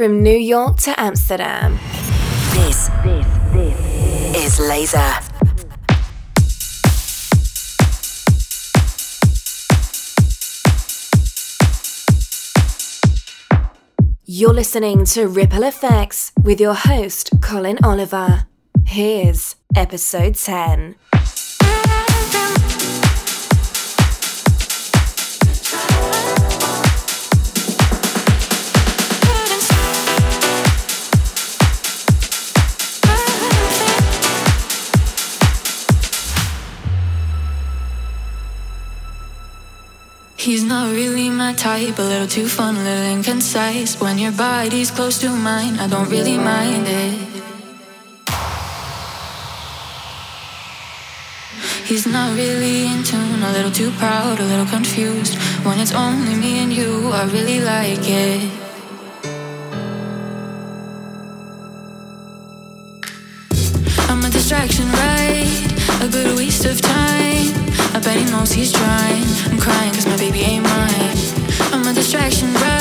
From New York to Amsterdam. This, this, this is Laser. You're listening to Ripple Effects with your host, Colin Oliver. Here's episode 10. He's not really my type, a little too fun, a little inconcise. When your body's close to mine, I don't really mind it. He's not really in tune, a little too proud, a little confused. When it's only me and you, I really like it. I'm a distraction, right? A good waste of time he knows he's trying. I'm crying cause my baby ain't mine. I'm a distraction, right?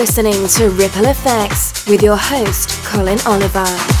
Listening to Ripple Effects with your host, Colin Oliver.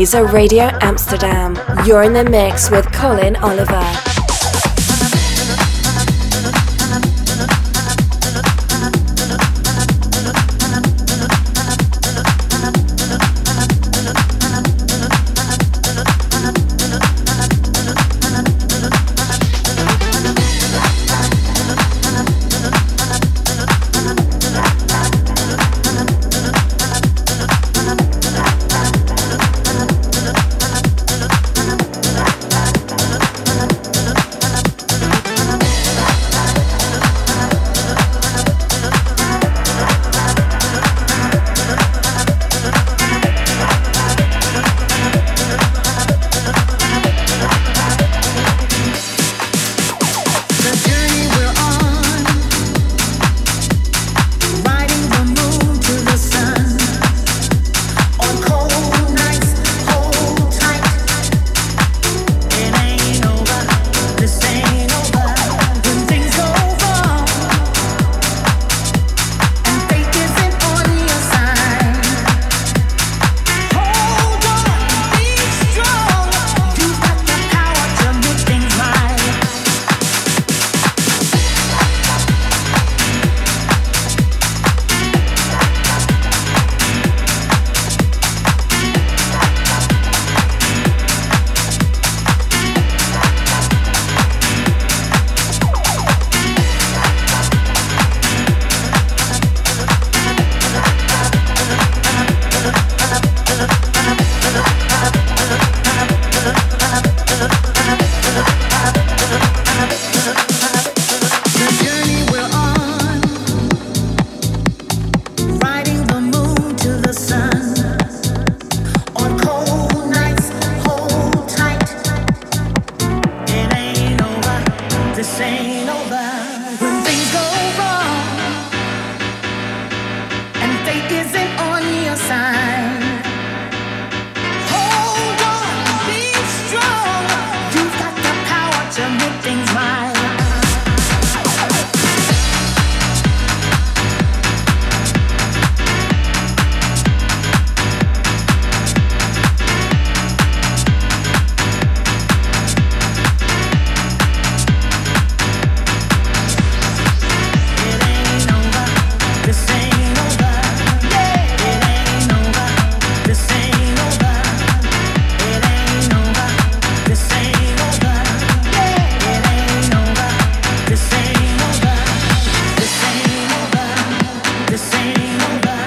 Laser Radio Amsterdam. You're in the mix with Colin Oliver. me.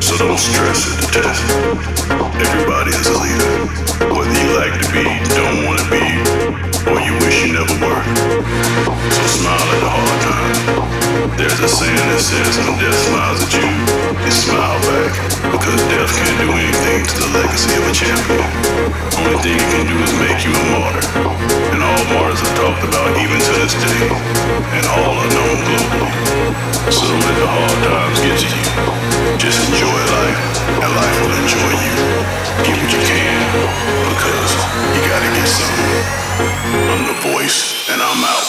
So don't stress it to death. Everybody is a leader. Whether you like to be, don't want to be, or you wish you never were. So smile at the hard time. There's a saying that says when death smiles at you, you smile back. Because death can't do anything to the legacy of a champion. Only thing it can do is make you a martyr. And all martyrs are talked about even to this day. And all are known globally. So don't let the hard times get to you. Just enjoy life, and life will enjoy you. What you can, because you gotta get something. I'm the voice, and I'm out.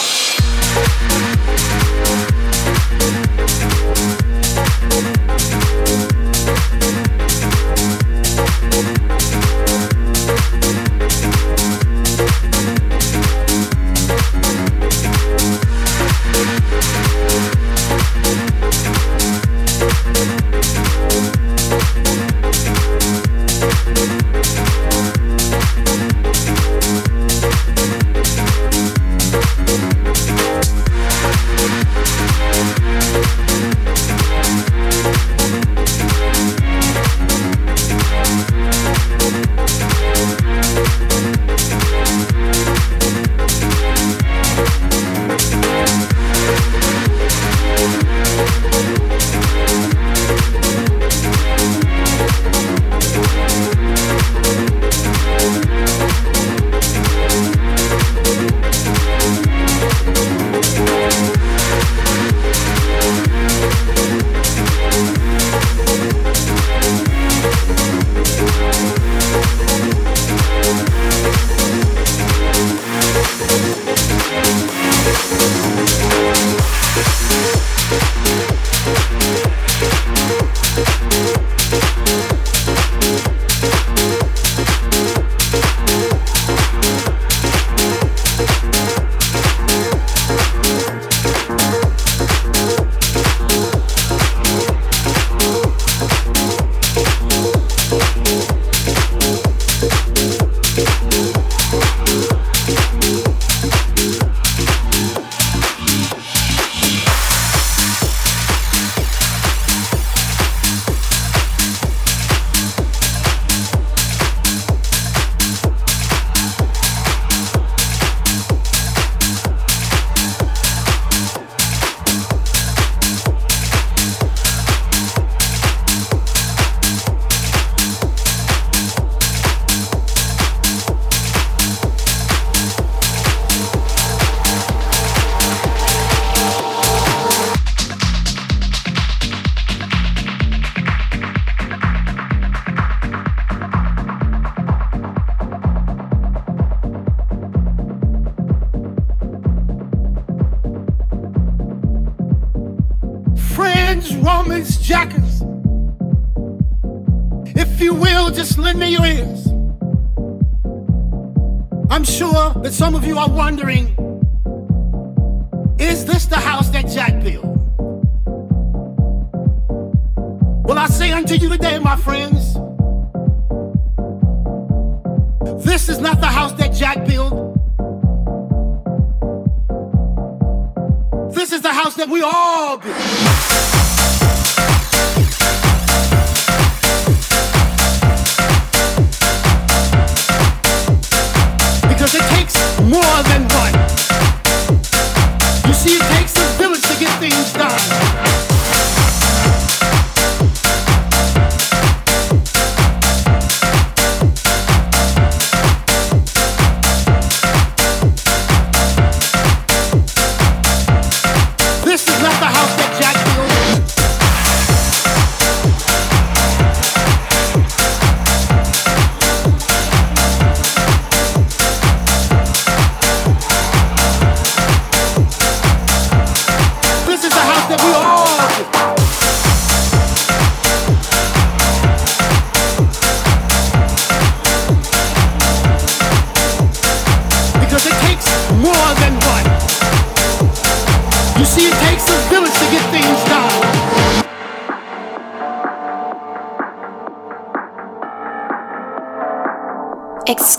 that we all be.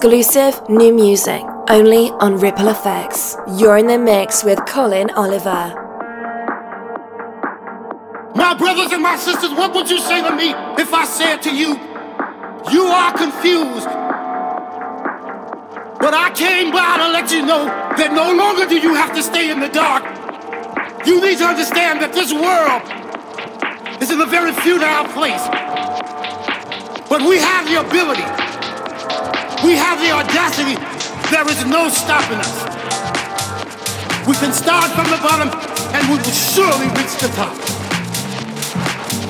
Exclusive new music only on Ripple Effects. You're in the mix with Colin Oliver. My brothers and my sisters, what would you say to me if I said to you, no stopping us. We can start from the bottom and we will surely reach the top.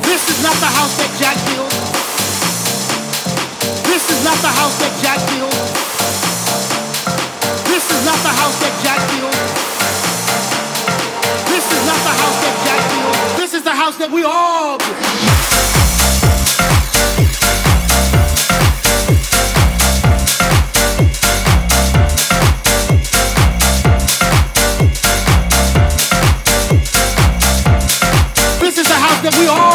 This is not the house that Jack built. This is not the house that Jack built. This is not the house that Jack built. This is not the house that Jack built. This is the house that we all built. That we all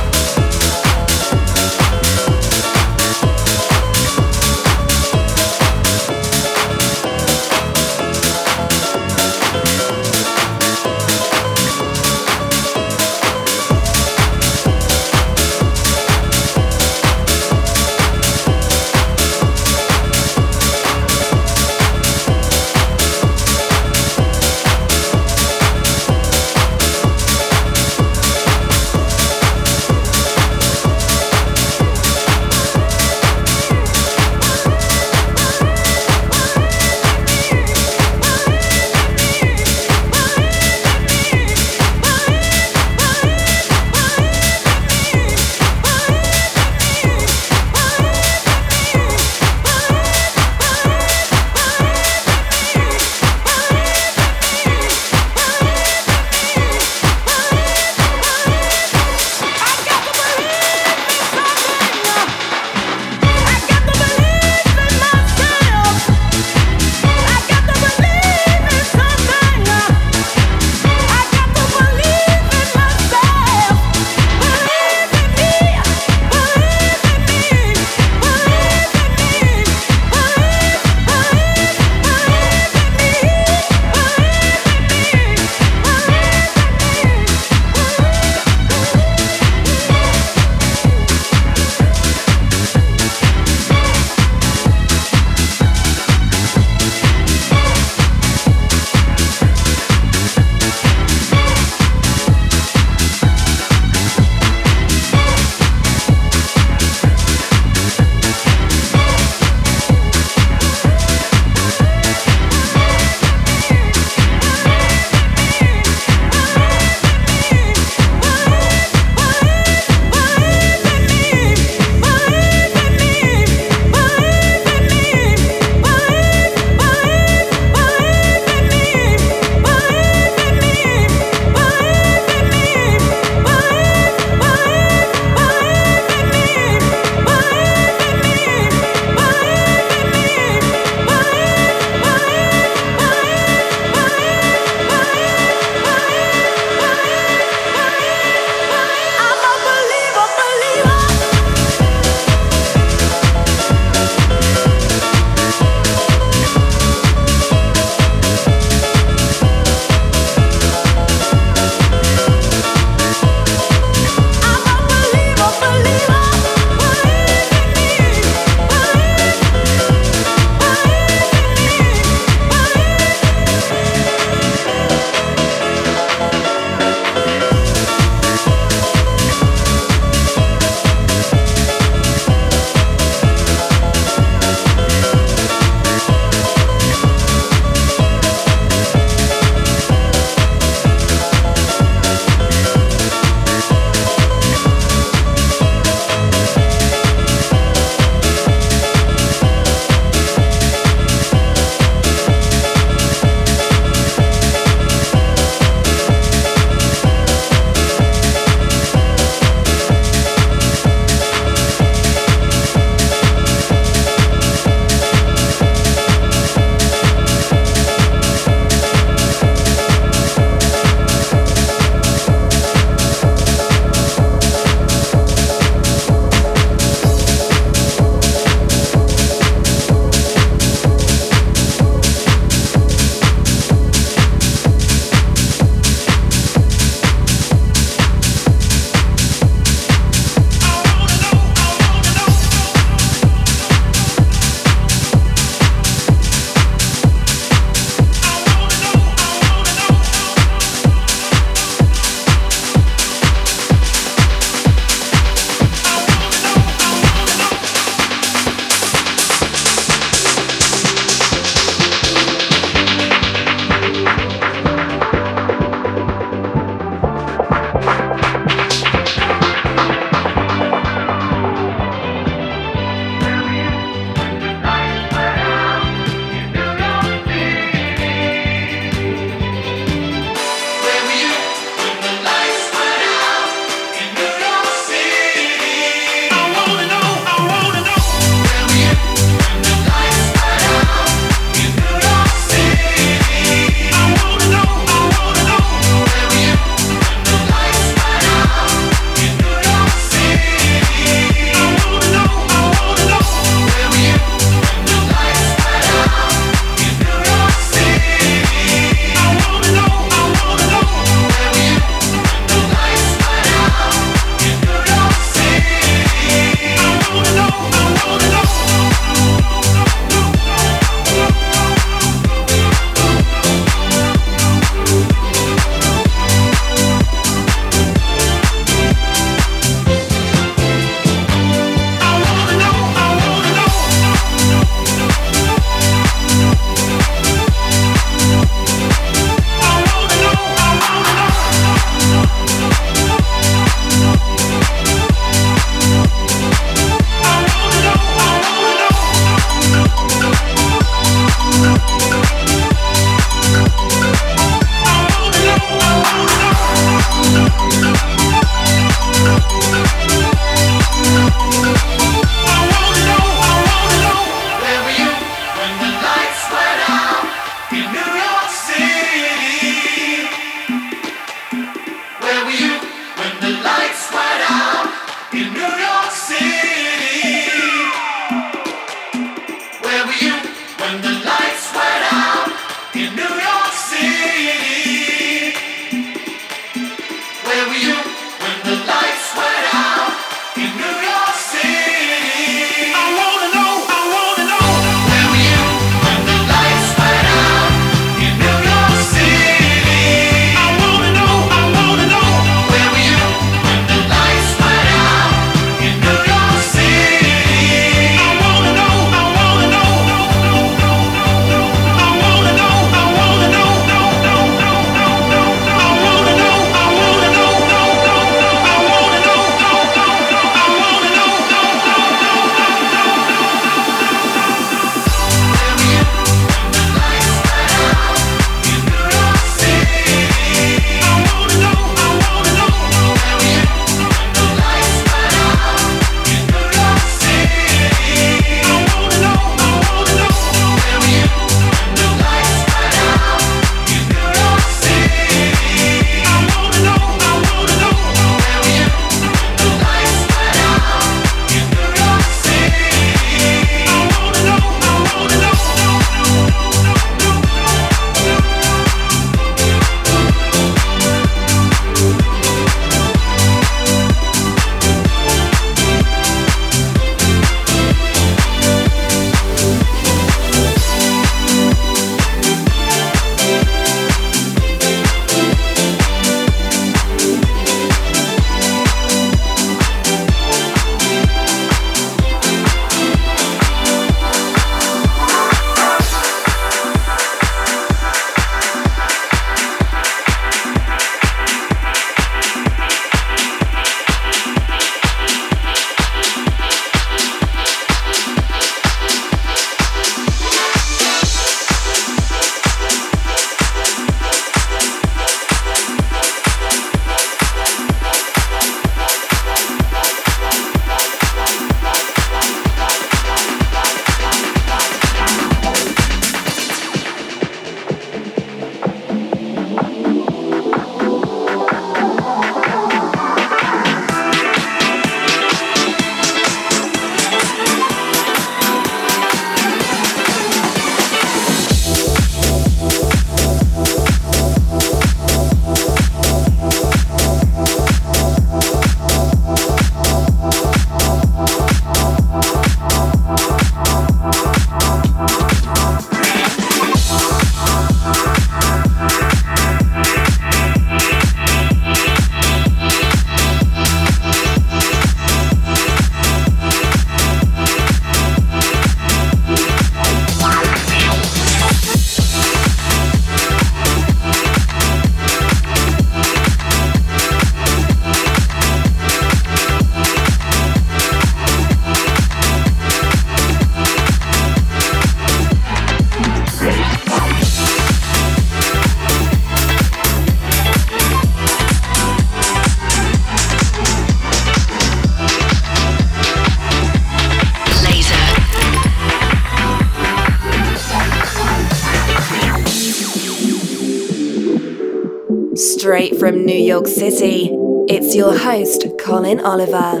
York City, it's your host, Colin Oliver.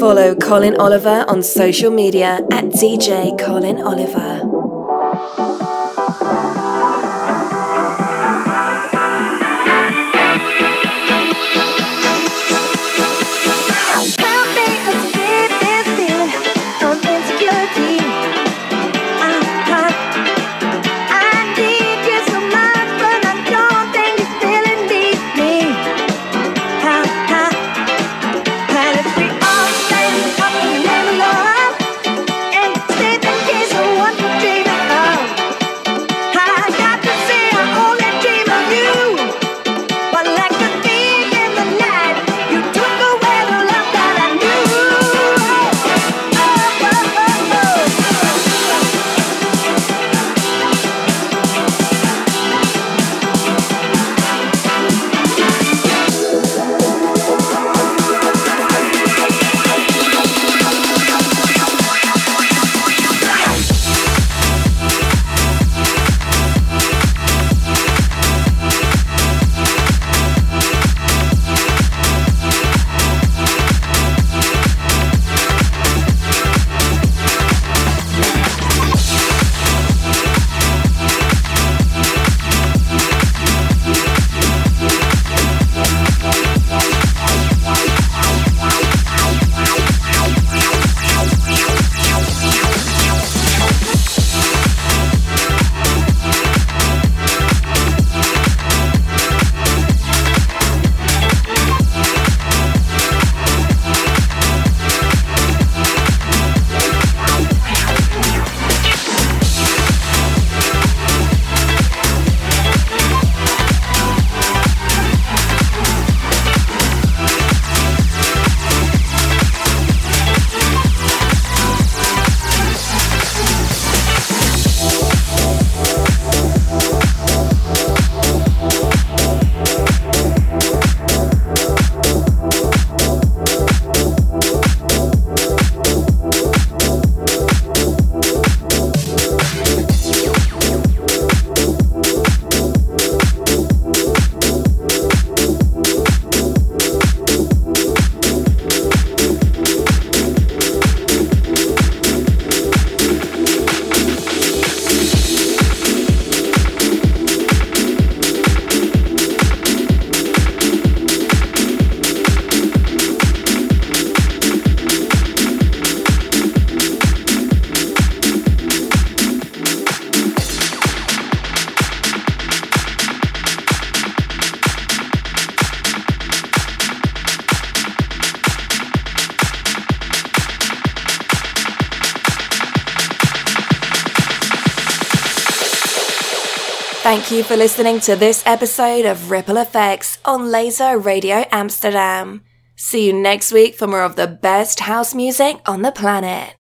Follow Colin Oliver on social media at DJ Colin Oliver. For listening to this episode of Ripple Effects on Laser Radio Amsterdam. See you next week for more of the best house music on the planet.